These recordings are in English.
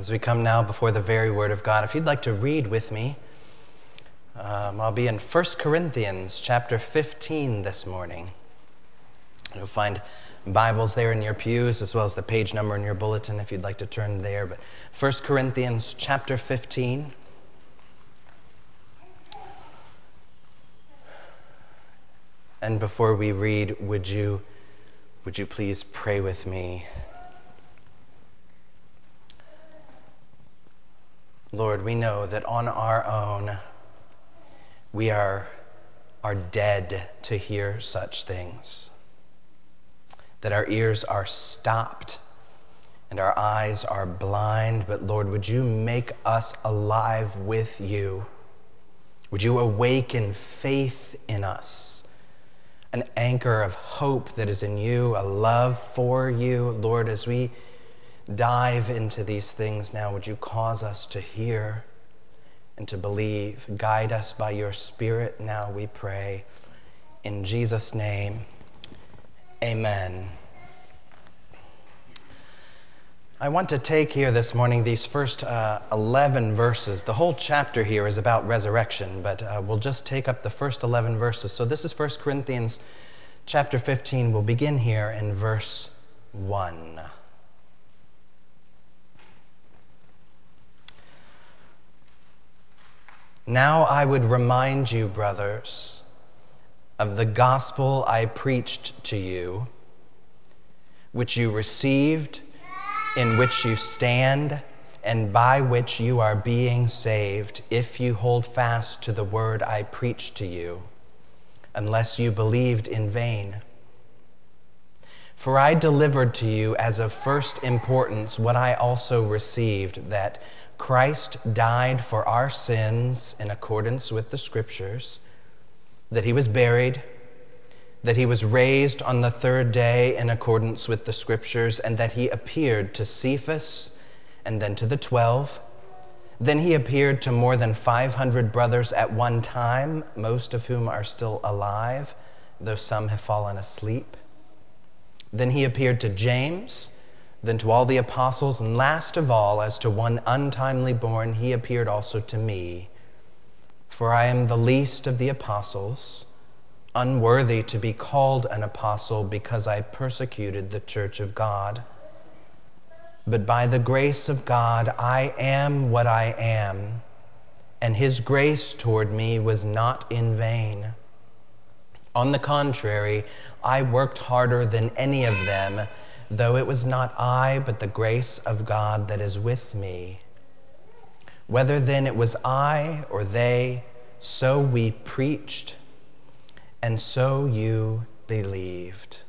as we come now before the very Word of God, if you'd like to read with me, um, I'll be in 1 Corinthians chapter 15 this morning. You'll find Bibles there in your pews as well as the page number in your bulletin if you'd like to turn there. But 1 Corinthians chapter 15. And before we read, would you, would you please pray with me? Lord, we know that on our own we are, are dead to hear such things, that our ears are stopped and our eyes are blind. But Lord, would you make us alive with you? Would you awaken faith in us? An anchor of hope that is in you, a love for you, Lord, as we dive into these things now, would you cause us to hear and to believe? Guide us by your Spirit now, we pray. In Jesus' name, amen. I want to take here this morning these first uh, 11 verses. The whole chapter here is about resurrection, but uh, we'll just take up the first 11 verses. So this is 1 Corinthians chapter 15. We'll begin here in verse 1. Now I would remind you, brothers, of the gospel I preached to you, which you received, in which you stand, and by which you are being saved, if you hold fast to the word I preached to you, unless you believed in vain. For I delivered to you as of first importance what I also received that Christ died for our sins in accordance with the Scriptures, that he was buried, that he was raised on the third day in accordance with the Scriptures, and that he appeared to Cephas and then to the twelve. Then he appeared to more than 500 brothers at one time, most of whom are still alive, though some have fallen asleep. Then he appeared to James then to all the apostles, and last of all, as to one untimely born, he appeared also to me. For I am the least of the apostles, unworthy to be called an apostle because I persecuted the church of God. But by the grace of God, I am what I am, and his grace toward me was not in vain. On the contrary, I worked harder than any of them though it was not I, but the grace of God that is with me. Whether then it was I or they, so we preached, and so you believed.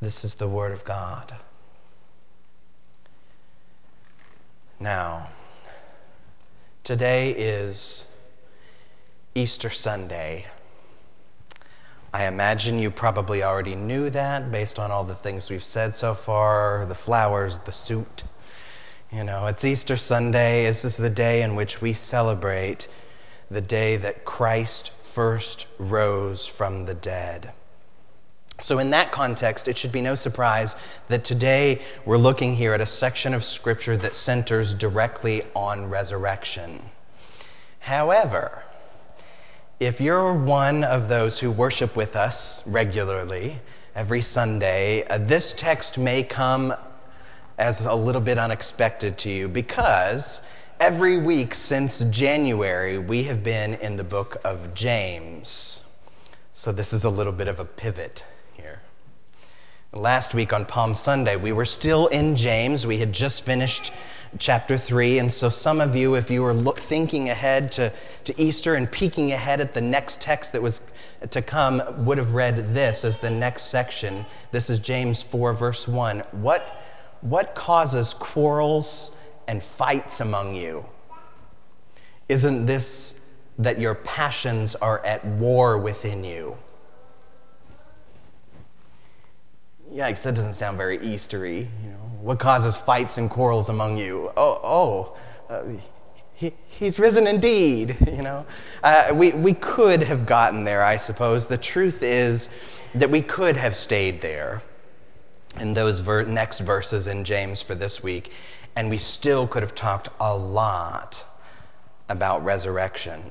This is the Word of God. Now, today is Easter Sunday. I imagine you probably already knew that based on all the things we've said so far the flowers, the suit. You know, it's Easter Sunday. This is the day in which we celebrate the day that Christ first rose from the dead. So, in that context, it should be no surprise that today we're looking here at a section of Scripture that centers directly on resurrection. However, if you're one of those who worship with us regularly every Sunday, uh, this text may come as a little bit unexpected to you because every week since January we have been in the book of James. So this is a little bit of a pivot here. Last week on Palm Sunday, we were still in James. We had just finished chapter 3. And so, some of you, if you were look, thinking ahead to, to Easter and peeking ahead at the next text that was to come, would have read this as the next section. This is James 4, verse 1. What, what causes quarrels and fights among you? Isn't this that your passions are at war within you? Yikes, that doesn't sound very Eastery. You know, what causes fights and quarrels among you? Oh, oh, uh, he, he's risen indeed. You know, uh, we we could have gotten there, I suppose. The truth is that we could have stayed there. in those ver- next verses in James for this week, and we still could have talked a lot about resurrection.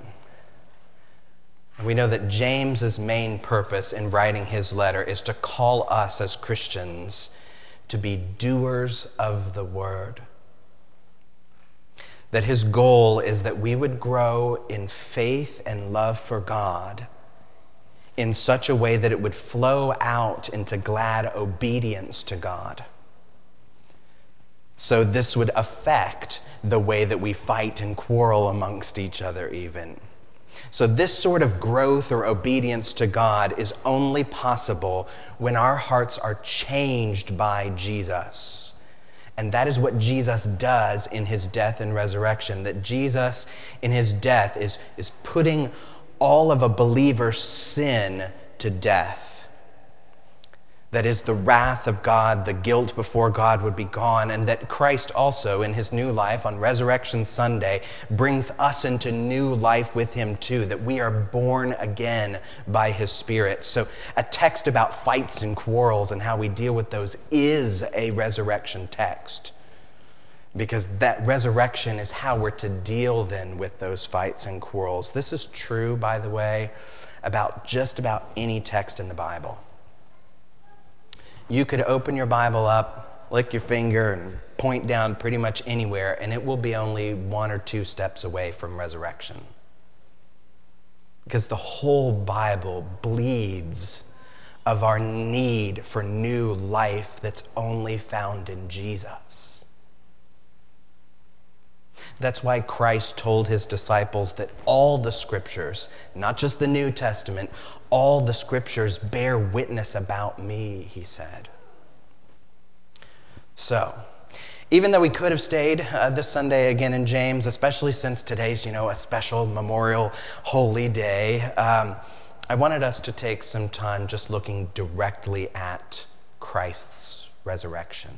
We know that James's main purpose in writing his letter is to call us as Christians to be doers of the word. That his goal is that we would grow in faith and love for God in such a way that it would flow out into glad obedience to God. So, this would affect the way that we fight and quarrel amongst each other, even. So, this sort of growth or obedience to God is only possible when our hearts are changed by Jesus. And that is what Jesus does in his death and resurrection. That Jesus, in his death, is, is putting all of a believer's sin to death. That is, the wrath of God, the guilt before God would be gone, and that Christ also, in his new life on Resurrection Sunday, brings us into new life with him too, that we are born again by his Spirit. So, a text about fights and quarrels and how we deal with those is a resurrection text because that resurrection is how we're to deal then with those fights and quarrels. This is true, by the way, about just about any text in the Bible. You could open your Bible up, lick your finger, and point down pretty much anywhere, and it will be only one or two steps away from resurrection. Because the whole Bible bleeds of our need for new life that's only found in Jesus. That's why Christ told his disciples that all the scriptures, not just the New Testament, all the scriptures bear witness about me, he said. So, even though we could have stayed uh, this Sunday again in James, especially since today's, you know, a special memorial holy day, um, I wanted us to take some time just looking directly at Christ's resurrection.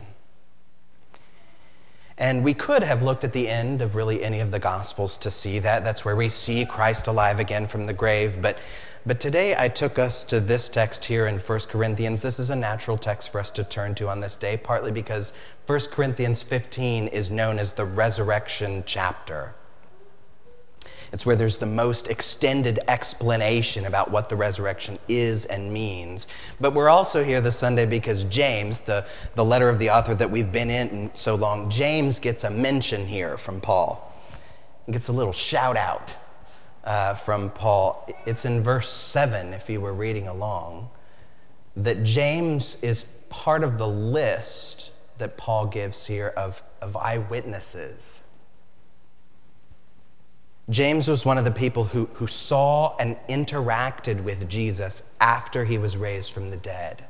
And we could have looked at the end of really any of the Gospels to see that. That's where we see Christ alive again from the grave. But, but today I took us to this text here in 1 Corinthians. This is a natural text for us to turn to on this day, partly because 1 Corinthians 15 is known as the resurrection chapter. It's where there's the most extended explanation about what the resurrection is and means. But we're also here this Sunday because James, the, the letter of the author that we've been in so long, James gets a mention here from Paul. He gets a little shout out uh, from Paul. It's in verse 7, if you were reading along, that James is part of the list that Paul gives here of, of eyewitnesses James was one of the people who, who saw and interacted with Jesus after he was raised from the dead.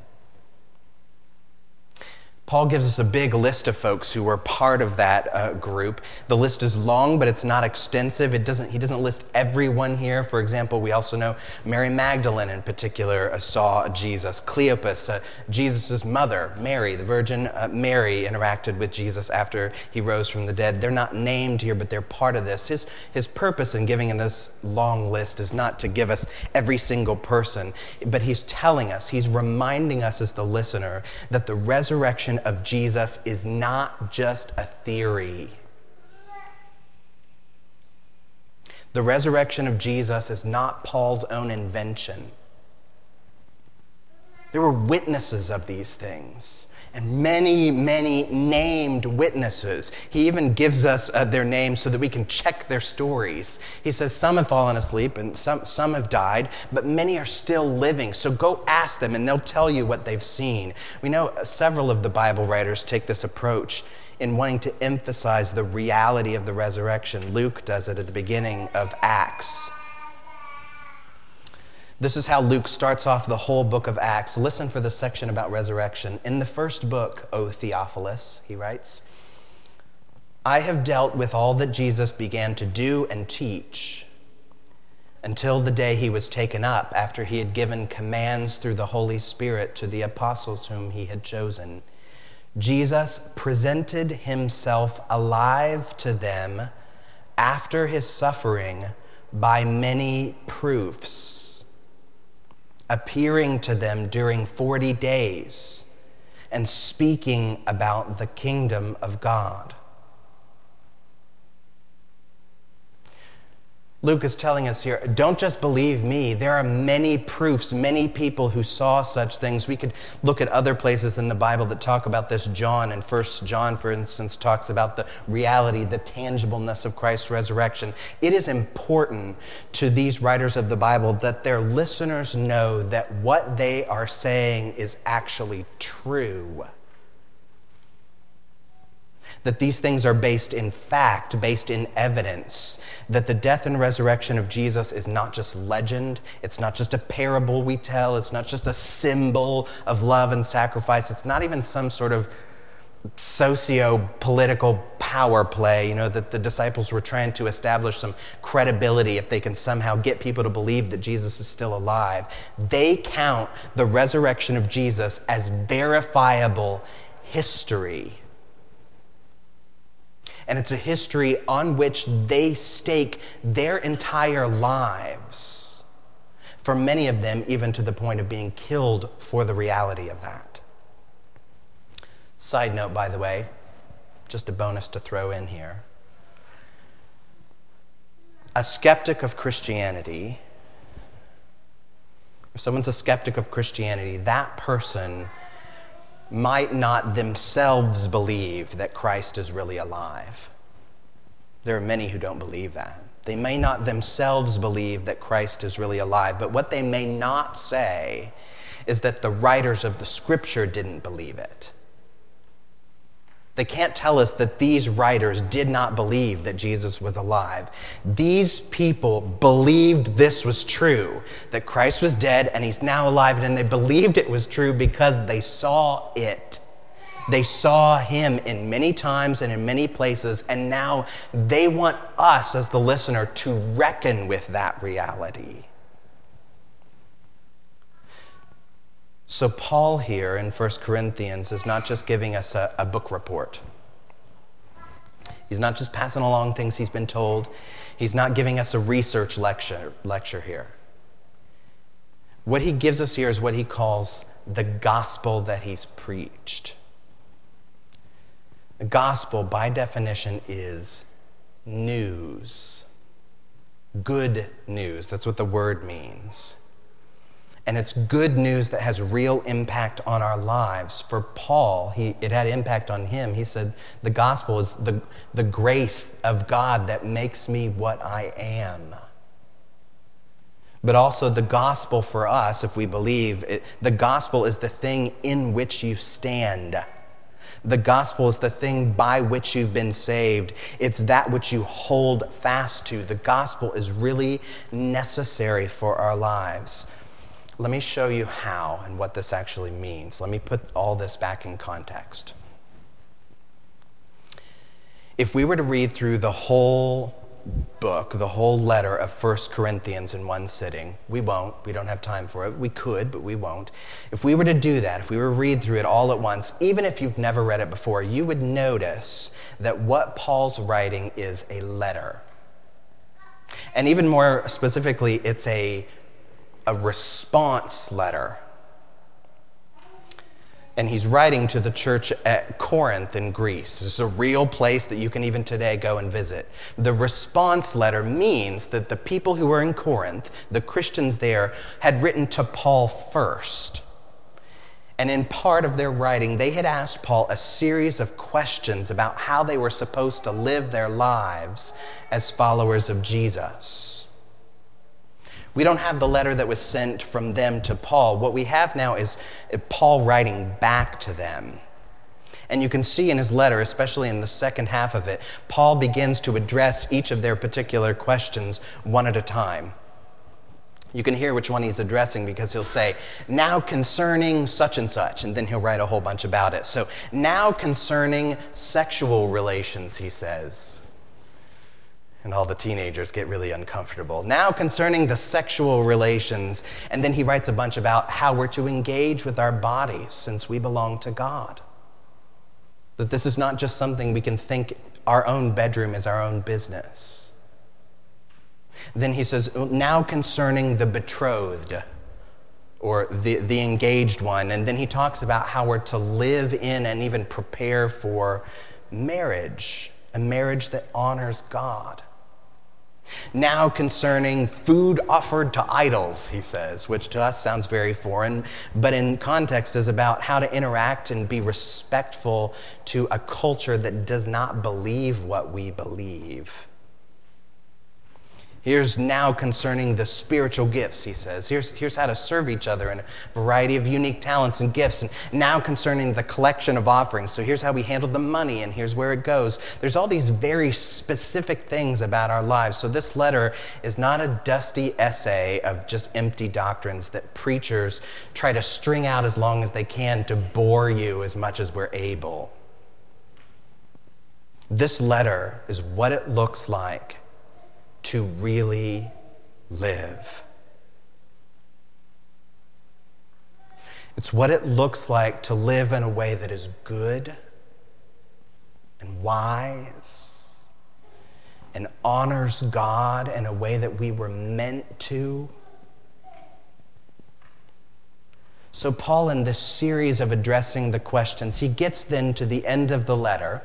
Paul gives us a big list of folks who were part of that uh, group. The list is long, but it's not extensive. It doesn't, he doesn't list everyone here. For example, we also know Mary Magdalene in particular uh, saw Jesus. Cleopas, uh, Jesus' mother, Mary, the Virgin uh, Mary, interacted with Jesus after he rose from the dead. They're not named here, but they're part of this. His, his purpose in giving in this long list is not to give us every single person, but he's telling us, he's reminding us as the listener that the resurrection of Jesus is not just a theory. The resurrection of Jesus is not Paul's own invention. There were witnesses of these things and many, many named witnesses. He even gives us uh, their names so that we can check their stories. He says some have fallen asleep and some, some have died, but many are still living. So go ask them and they'll tell you what they've seen. We know several of the Bible writers take this approach in wanting to emphasize the reality of the resurrection. Luke does it at the beginning of Acts. This is how Luke starts off the whole book of Acts. Listen for the section about resurrection. In the first book, O Theophilus, he writes, I have dealt with all that Jesus began to do and teach until the day he was taken up, after he had given commands through the Holy Spirit to the apostles whom he had chosen. Jesus presented himself alive to them after his suffering by many proofs appearing to them during 40 days and speaking about the kingdom of God. Luke is telling us here don't just believe me. There are many proofs, many people who saw such things. We could look at other places in the Bible that talk about this. John, and First John, for instance, talks about the reality, the tangibleness of Christ's resurrection. It is important to these writers of the Bible that their listeners know that what they are saying is actually true that these things are based in fact, based in evidence, that the death and resurrection of Jesus is not just legend, it's not just a parable we tell, it's not just a symbol of love and sacrifice, it's not even some sort of socio political power play, you know, that the disciples were trying to establish some credibility if they can somehow get people to believe that Jesus is still alive. They count the resurrection of Jesus as verifiable history and it's a history on which they stake their entire lives. For many of them, even to the point of being killed for the reality of that. Side note, by the way, just a bonus to throw in here. A skeptic of Christianity, if someone's a skeptic of Christianity, that person might not themselves believe that Christ is really alive. There are many who don't believe that. They may not themselves believe that Christ is really alive, but what they may not say is that the writers of the scripture didn't believe it. They can't tell us that these writers did not believe that Jesus was alive. These people believed this was true, that Christ was dead and he's now alive, and they believed it was true because they saw it. They saw him in many times and in many places, and now they want us as the listener to reckon with that reality. So, Paul here in 1 Corinthians is not just giving us a, a, book report. He's not just passing along things he's been told. He's not giving us a research lecture, lecture here. What he gives us here is what he calls the gospel that he's preached. The gospel, by definition, is news. Good news. That's what the word means and it's good news that has real impact on our lives. For Paul, he, it had impact on him. He said, The gospel is the, the grace of God that makes me what I am. But also, the gospel for us, if we believe, it, the gospel is the thing in which you stand. The gospel is the thing by which you've been saved. It's that which you hold fast to. The gospel is really necessary for our lives. Let me show you how and what this actually means. Let me put all this back in context. If we were to read through the whole book, the whole letter of First Corinthians in one sitting, we won't. We don't have time for it. We could, but we won't. If we were to do that, if we were to read through it all at once, even if you've never read it before, you would notice that what Paul's writing is a letter. And even more specifically, it's a a response letter. And he's writing to the church at Corinth in Greece. This is a real place that you can even today go and visit. The response letter means that the people who were in Corinth, the Christians there, had written to Paul first. And in part of their writing, they had asked Paul a series of questions about how they were supposed to live their lives as followers of Jesus. We don't have the letter that was sent from them to Paul. What we have now is Paul writing back to them. And you can see in his letter, especially in the second half of it, Paul begins to address each of their particular questions one at a time. You can hear which one he's addressing because he'll say, now concerning such and such, and then he'll write a whole bunch about it. So, now concerning sexual relations, he says and all the teenagers get really uncomfortable. Now, concerning the sexual relations, and then he writes a bunch about how we're to engage with our bodies since we belong to God. That this is not just something we can think our own bedroom is our own business. Then he says, now concerning the betrothed. or the, the engaged one. And then he talks about how we're to live in and even prepare for marriage, a marriage that honors God. Now, concerning food offered to idols, he says, which to us sounds very foreign, but in context is about how to interact and be respectful to a culture that does not believe what we believe. Here's now concerning the spiritual gifts, he says. Here's, here's how to serve each other in a variety of unique talents and gifts. And now concerning the collection of offerings. So here's how we handle the money, and here's where it goes. There's all these very specific things about our lives. So this letter is not a dusty essay of just empty doctrines that preachers try to string out as long as they can to bore you as much as we're able. This letter is what it looks like to really live. It's what it looks like to live in a way that is good and wise and honors God in a way that we were meant to. So, Paul, in this series of addressing the questions, he gets then to the end of the letter.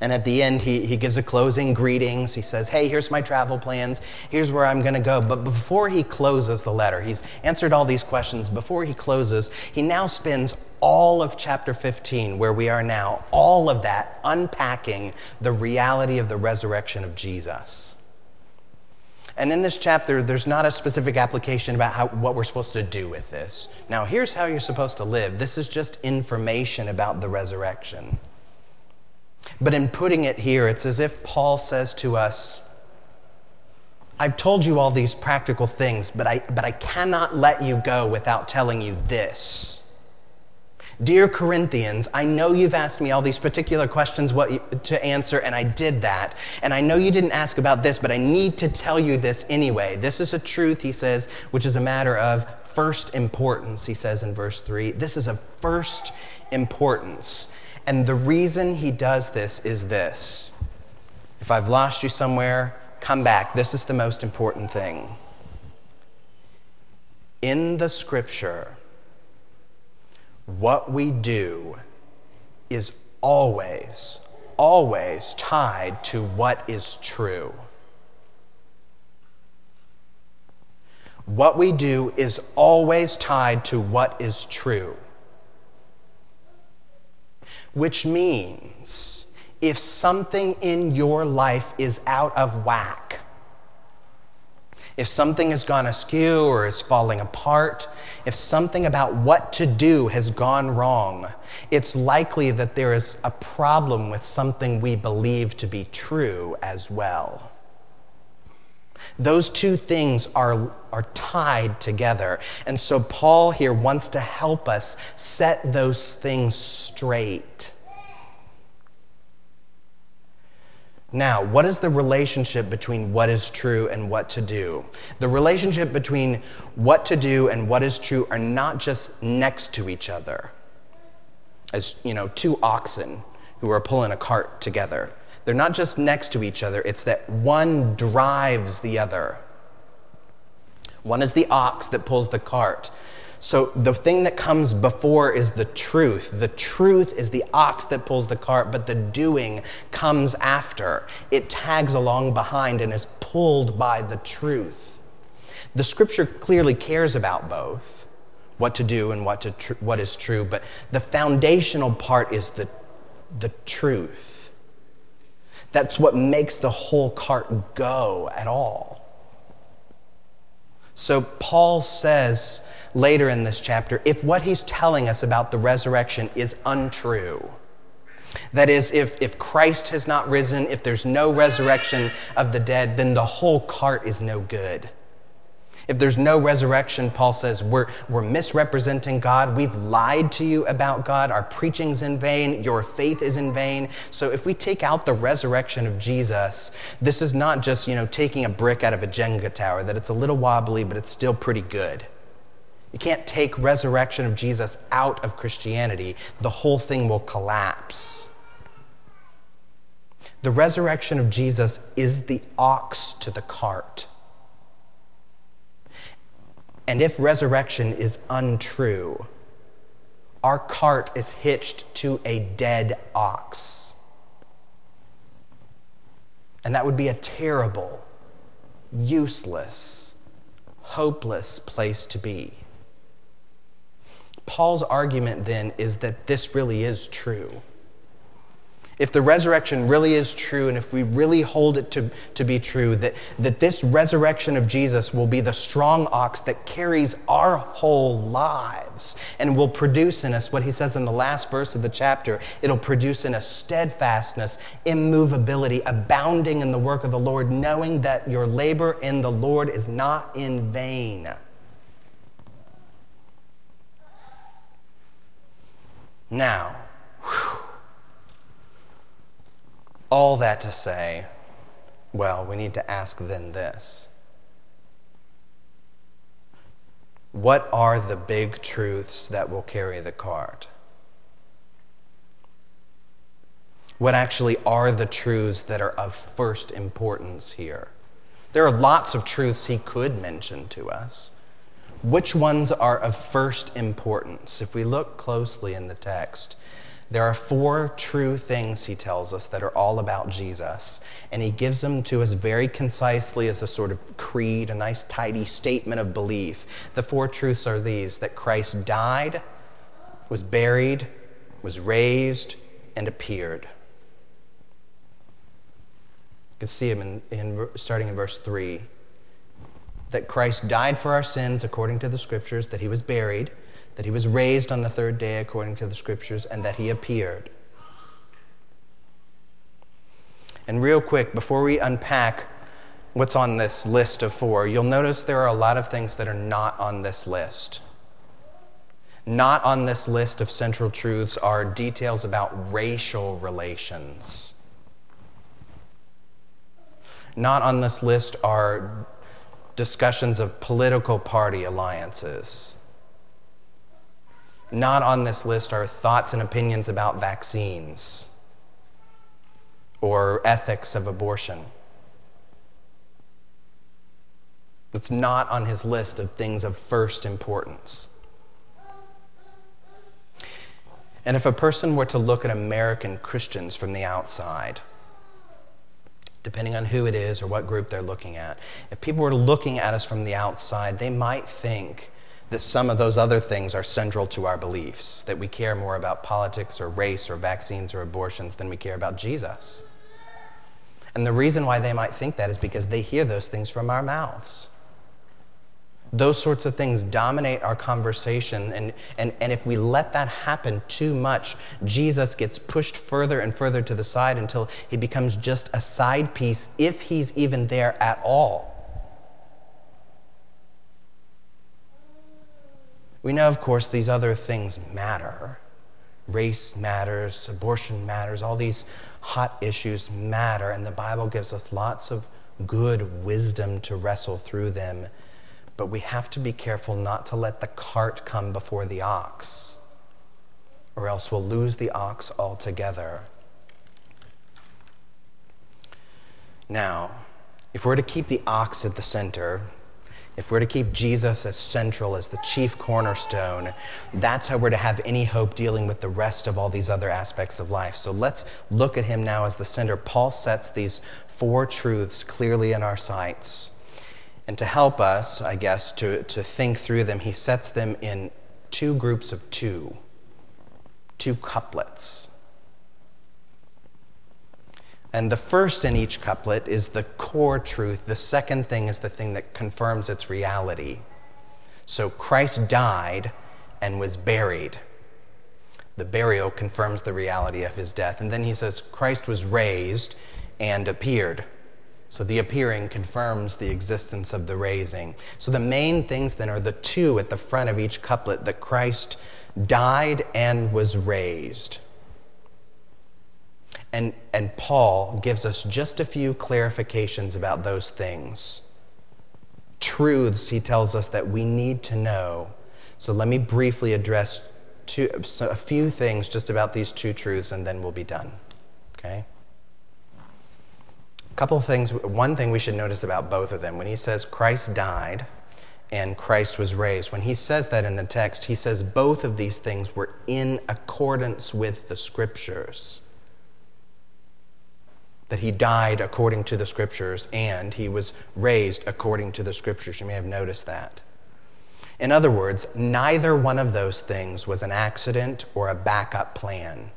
And at the end, he, he gives a closing greetings. He says, Hey, here's my travel plans. Here's where I'm going to go. But before he closes the letter, he's answered all these questions. Before he closes, he now spends all of chapter 15, where we are now, all of that unpacking the reality of the resurrection of Jesus. And in this chapter, there's not a specific application about how, what we're supposed to do with this. Now, here's how you're supposed to live. This is just information about the resurrection. But in putting it here, it's as if Paul says to us, I've told you all these practical things, but I, but I cannot let you go without telling you this. Dear Corinthians, I know you've asked me all these particular questions what you, to answer, and I did that. And I know you didn't ask about this, but I need to tell you this anyway. This is a truth, he says, which is a matter of first importance, he says in verse 3. This is of first importance. And the reason he does this is this if I've lost you somewhere, come back. This is the most important thing. In the scripture, what we do is always, always tied to what is true. What we do is always tied to what is true which means if something in your life is out of whack, if something has gone askew or is falling apart, if something about what to do has gone wrong, it's likely that there is a problem with something we believe to be true as well. Those two things are, are tied together. And so Paul here wants to help us set those things straight. Now, what is the relationship between what is true and what to do? The relationship between what to do and what is true are not just next to each other, as you know, two oxen who are pulling a cart together. They're not just next to each other, it's that one drives the other. One is the ox that pulls the cart. So the thing that comes before is the truth. The truth is the ox that pulls the cart, but the doing comes after. It tags along behind and is pulled by the truth. The scripture clearly cares about both what to do and what, to tr- what is true, but the foundational part is the, the truth. That's what makes the whole cart go at all. So Paul says later in this chapter if what he's telling us about the resurrection is untrue, that is, if, if Christ has not risen, if there's no resurrection of the dead, then the whole cart is no good. If there's no resurrection, Paul says, we're, we're misrepresenting God. We've lied to you about God. Our preaching's in vain. Your faith is in vain. So if we take out the resurrection of Jesus, this is not just, you know, taking a brick out of a Jenga tower, that it's a little wobbly, but it's still pretty good. You can't take resurrection of Jesus out of Christianity. The whole thing will collapse. The resurrection of Jesus is the ox to the cart. And if resurrection is untrue, our cart is hitched to a dead ox. And that would be a terrible, useless, hopeless place to be. Paul's argument then is that this really is true if the resurrection really is true and if we really hold it to, to be true, that, that this resurrection of Jesus will be the strong ox that carries our whole lives and will produce in us what he says in the last verse of the chapter it'll produce in us steadfastness, immovability, abounding in the work of the Lord, knowing that your labor in the Lord is not in vain. Now, whew, all that to say, well, we need to ask then this What are the big truths that will carry the cart? What actually are the truths that are of first importance here? There are lots of truths he could mention to us. Which ones are of first importance? If we look closely in the text, there are four true things, he tells us, that are all about Jesus. And he gives them to us very concisely as a sort of creed, a nice, tidy statement of belief. The four truths are these that Christ died, was buried, was raised, and appeared. You can see him in, in, starting in verse 3 that Christ died for our sins according to the scriptures, that he was buried that he was raised on the third day according to the scriptures, and that he appeared. And real quick, before we unpack what's on this list of four, you'll notice there are a lot of things that are not on this list. Not on this list of central truths are details about racial relations. Not on this list are discussions of political party alliances. Not on this list are thoughts and opinions about vaccines or ethics of abortion. It's not on his list of things of first importance. And if a person were to look at American Christians from the outside, depending on who it is or what group they're looking at, if people were looking at us from the outside, they might think that some of those other things are central to our beliefs, that we care more about politics or race or vaccines or abortions than we care about Jesus. And the reason why they might think that is because they hear those things from our mouths. Those sorts of things dominate our conversation, and, and, and if we let that happen too much, Jesus gets pushed further and further to the side until he becomes just a side piece, if he's even there at all. We know, of course, these other things matter. Race matters, abortion matters, all these hot issues matter, and the Bible gives us lots of good wisdom to wrestle through them. But we have to be careful not to let the cart come before the ox, or else we'll lose the ox altogether. Now, if we're to keep the ox at the center, if we're to keep Jesus as central, as the chief cornerstone, that's how we're to have any hope dealing with the rest of all these other aspects of life. So let's look at him now as the center. Paul sets these four truths clearly in our sights. And to help us, I guess, to, to think through them, he sets them in two groups of two, two couplets. And the first in each couplet is the core truth. The second thing is the thing that confirms its reality. So Christ died and was buried. The burial confirms the reality of his death. And then he says, Christ was raised and appeared. So the appearing confirms the existence of the raising. So the main things then are the two at the front of each couplet that Christ died and was raised. And, and Paul gives us just a few clarifications about those things. Truths, he tells us, that we need to know. So let me briefly address two, a few things just about these two truths, and then we'll be done. Okay? A couple of things. One thing we should notice about both of them when he says Christ died and Christ was raised. When he says that in the text, he says both of these things were in accordance with the scriptures. That he died according to the scriptures and he was raised according to the scriptures. You may have noticed that. In other words, neither one of those things was an accident or a backup plan.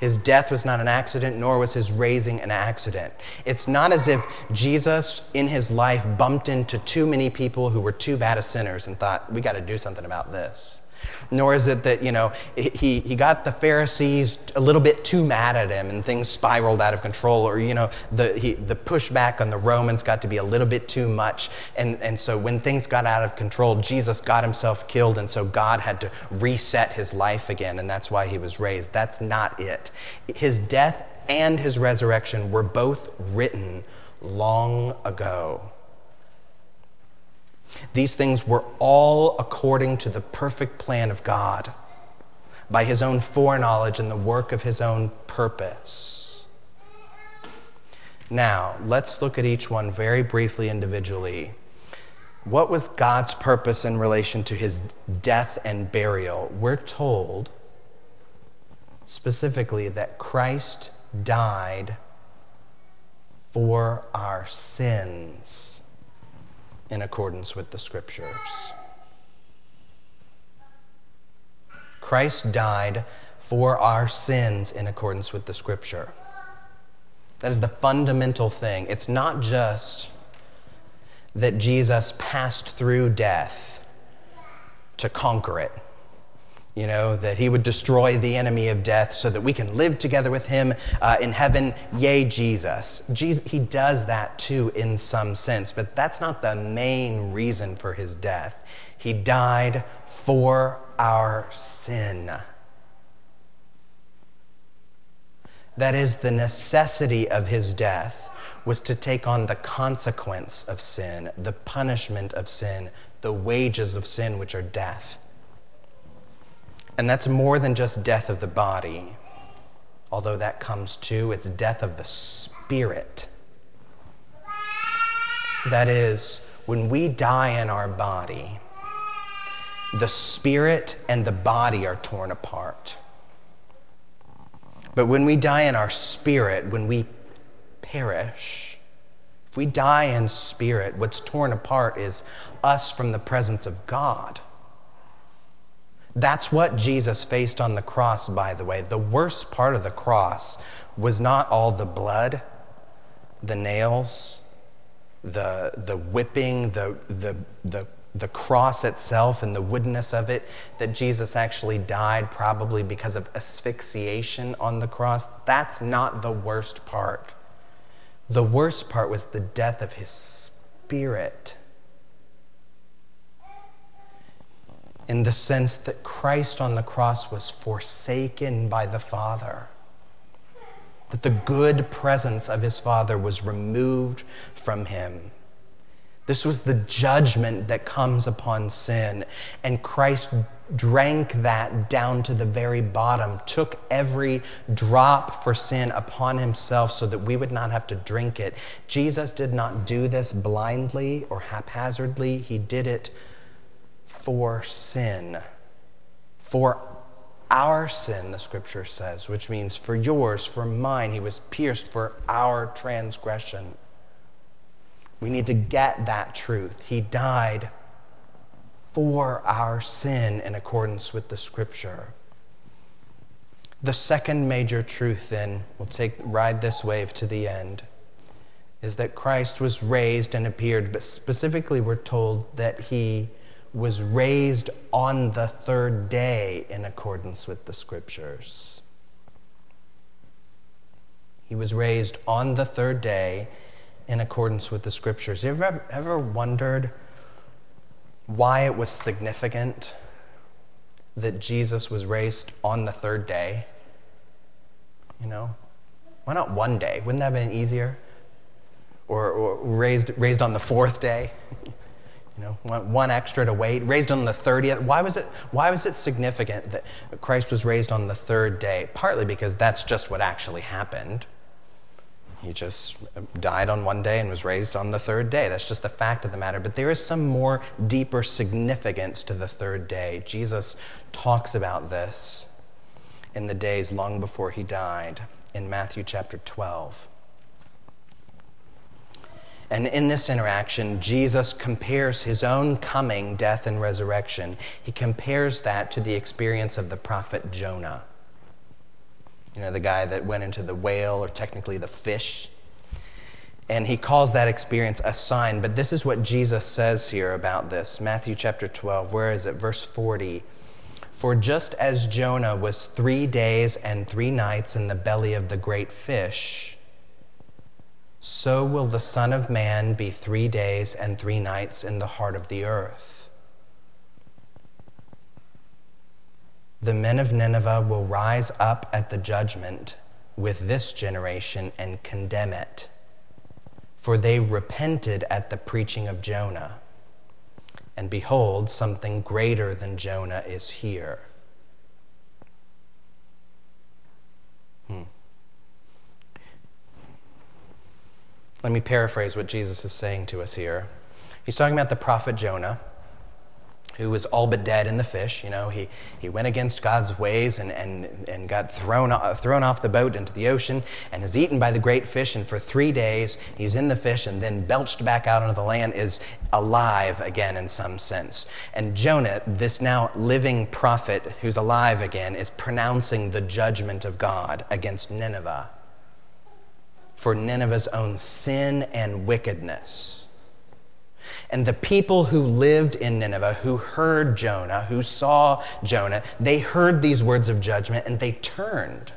His death was not an accident, nor was his raising an accident. It's not as if Jesus in his life bumped into too many people who were too bad as sinners and thought, we got to do something about this nor is it that, you know, he, he got the Pharisees a little bit too mad at him and things spiraled out of control, or, you know, the, he, the pushback on the Romans got to be a little bit too much. And, and so when things got out of control, Jesus got himself killed, and so God had to reset his life again, and that's why he was raised. That's not it. His death and his resurrection were both written long ago. These things were all according to the perfect plan of God, by his own foreknowledge and the work of his own purpose. Now, let's look at each one very briefly individually. What was God's purpose in relation to his death and burial? We're told specifically that Christ died for our sins in accordance with the scriptures. Christ died for our sins in accordance with the scripture. That is the fundamental thing. It's not just that Jesus passed through death to conquer it you know, that he would destroy the enemy of death so that we can live together with him uh, in heaven. Yay, Jesus. Jesus. He does that too in some sense, but that's not the main reason for his death. He died for our sin. That is, the necessity of his death was to take on the consequence of sin, the punishment of sin, the wages of sin, which are death. And that's more than just death of the body, although that comes too, it's death of the spirit. That is, when we die in our body, the spirit and the body are torn apart. But when we die in our spirit, when we perish, if we die in spirit, what's torn apart is us from the presence of God. That's what Jesus faced on the cross, by the way. The worst part of the cross was not all the blood, the nails, the, the whipping, the, the, the, the cross itself and the woodenness of it, that Jesus actually died probably because of asphyxiation on the cross. That's not the worst part. The worst part was the death of his spirit. In the sense that Christ on the cross was forsaken by the Father, that the good presence of his Father was removed from him. This was the judgment that comes upon sin, and Christ drank that down to the very bottom, took every drop for sin upon himself so that we would not have to drink it. Jesus did not do this blindly or haphazardly, he did it for sin. For our sin, the scripture says, which means for yours, for mine. He was pierced for our transgression. We need to get that truth. He died for our sin in accordance with the scripture. The second major truth, then, we'll take ride this wave to the end, is that Christ was raised and appeared, but specifically we're told that he was raised on the third day in accordance with the scriptures. He was raised on the third day in accordance with the scriptures. You ever, ever wondered why it was significant that Jesus was raised on the third day? You know, why not one day? Wouldn't that have been easier? Or, or raised, raised on the fourth day? You know, one, one extra to wait, raised on the 30th. Why was, it, why was it significant that Christ was raised on the third day? Partly because that's just what actually happened. He just um, died on one day and was raised on the third day. That's just the fact of the matter. But there is some more deeper significance to the third day. Jesus talks about this in the days long before he died in Matthew chapter 12. And in this interaction, Jesus compares his own coming, death, and resurrection. He compares that to the experience of the prophet Jonah. You know, the guy that went into the whale, or technically the fish. And he calls that experience a sign. But this is what Jesus says here about this Matthew chapter 12. Where is it? Verse 40. For just as Jonah was three days and three nights in the belly of the great fish, so will the Son of Man be three days and three nights in the heart of the earth. The men of Nineveh will rise up at the judgment with this generation and condemn it, for they repented at the preaching of Jonah. And behold, something greater than Jonah is here. Let me paraphrase what Jesus is saying to us here. He's talking about the prophet Jonah who was all but dead in the fish. You know, he, he went against God's ways and, and, and got thrown, thrown off the boat into the ocean and is eaten by the great fish. And for three days, he's in the fish and then belched back out onto the land, is alive again in some sense. And Jonah, this now living prophet who's alive again, is pronouncing the judgment of God against Nineveh for Nineveh's own sin and wickedness. And the people who lived in Nineveh, who heard Jonah, who saw Jonah, they heard these words of judgment and they turned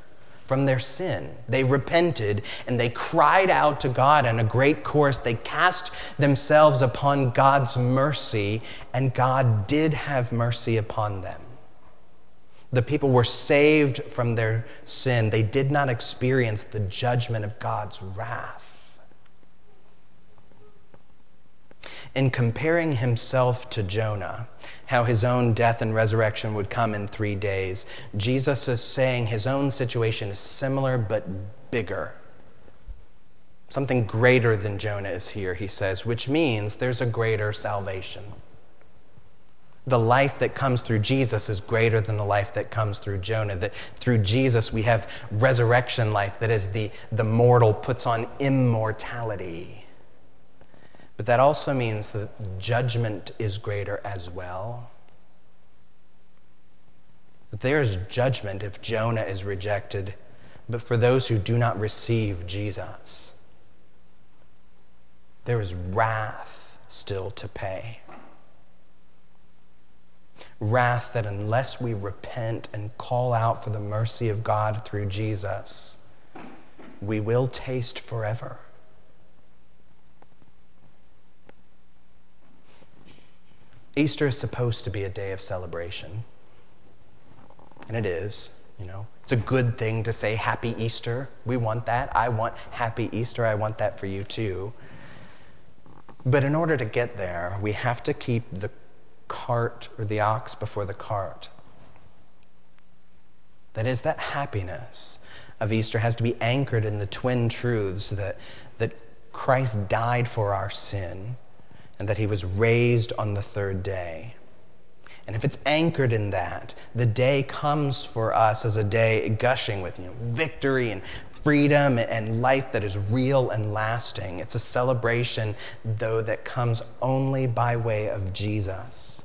from their sin. They repented and they cried out to God in a great chorus. They cast themselves upon God's mercy, and God did have mercy upon them. The people were saved from their sin. They did not experience the judgment of God's wrath. in comparing himself to Jonah, how his own death and resurrection would come in three days, Jesus is saying his own situation is similar but bigger. Something greater than Jonah is here, he says, which means there's a greater salvation. The life that comes through Jesus is greater than the life that comes through Jonah. That through Jesus we have resurrection life, that is, the, the mortal puts on immortality. But that also means that judgment is greater as well. That there is judgment if Jonah is rejected, but for those who do not receive Jesus, there is wrath still to pay. Wrath that, unless we repent and call out for the mercy of God through Jesus, we will taste forever. Easter is supposed to be a day of celebration. And it is, you know. It's a good thing to say Happy Easter. We want that. I want Happy Easter. I want that for you too. But in order to get there, we have to keep the cart or the ox before the cart. That is, that happiness of Easter has to be anchored in the twin truths that, that Christ died for our sin and that he was raised on the third day. And if it's anchored in that, the day comes for us as a day gushing with you know, victory and freedom and life that is real and lasting. It's a celebration, though, that comes only by way of Jesus.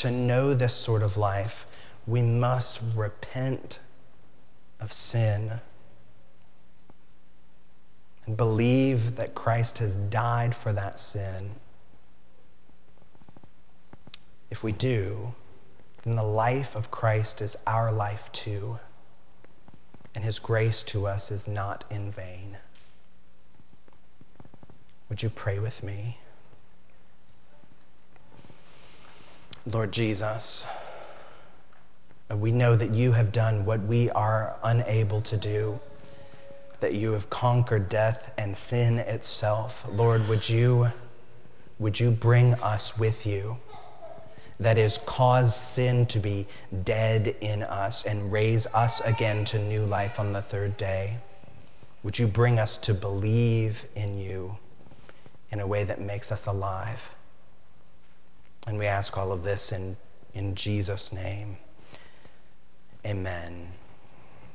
To know this sort of life, we must repent of sin and believe that Christ has died for that sin, if we do, then the life of Christ is our life too, and his grace to us is not in vain. Would you pray with me? Lord Jesus, we know that you have done what we are unable to do that you have conquered death and sin itself. Lord, would you, would you bring us with you? That is, cause sin to be dead in us and raise us again to new life on the third day. Would you bring us to believe in you in a way that makes us alive? And we ask all of this in, in Jesus' name. Amen.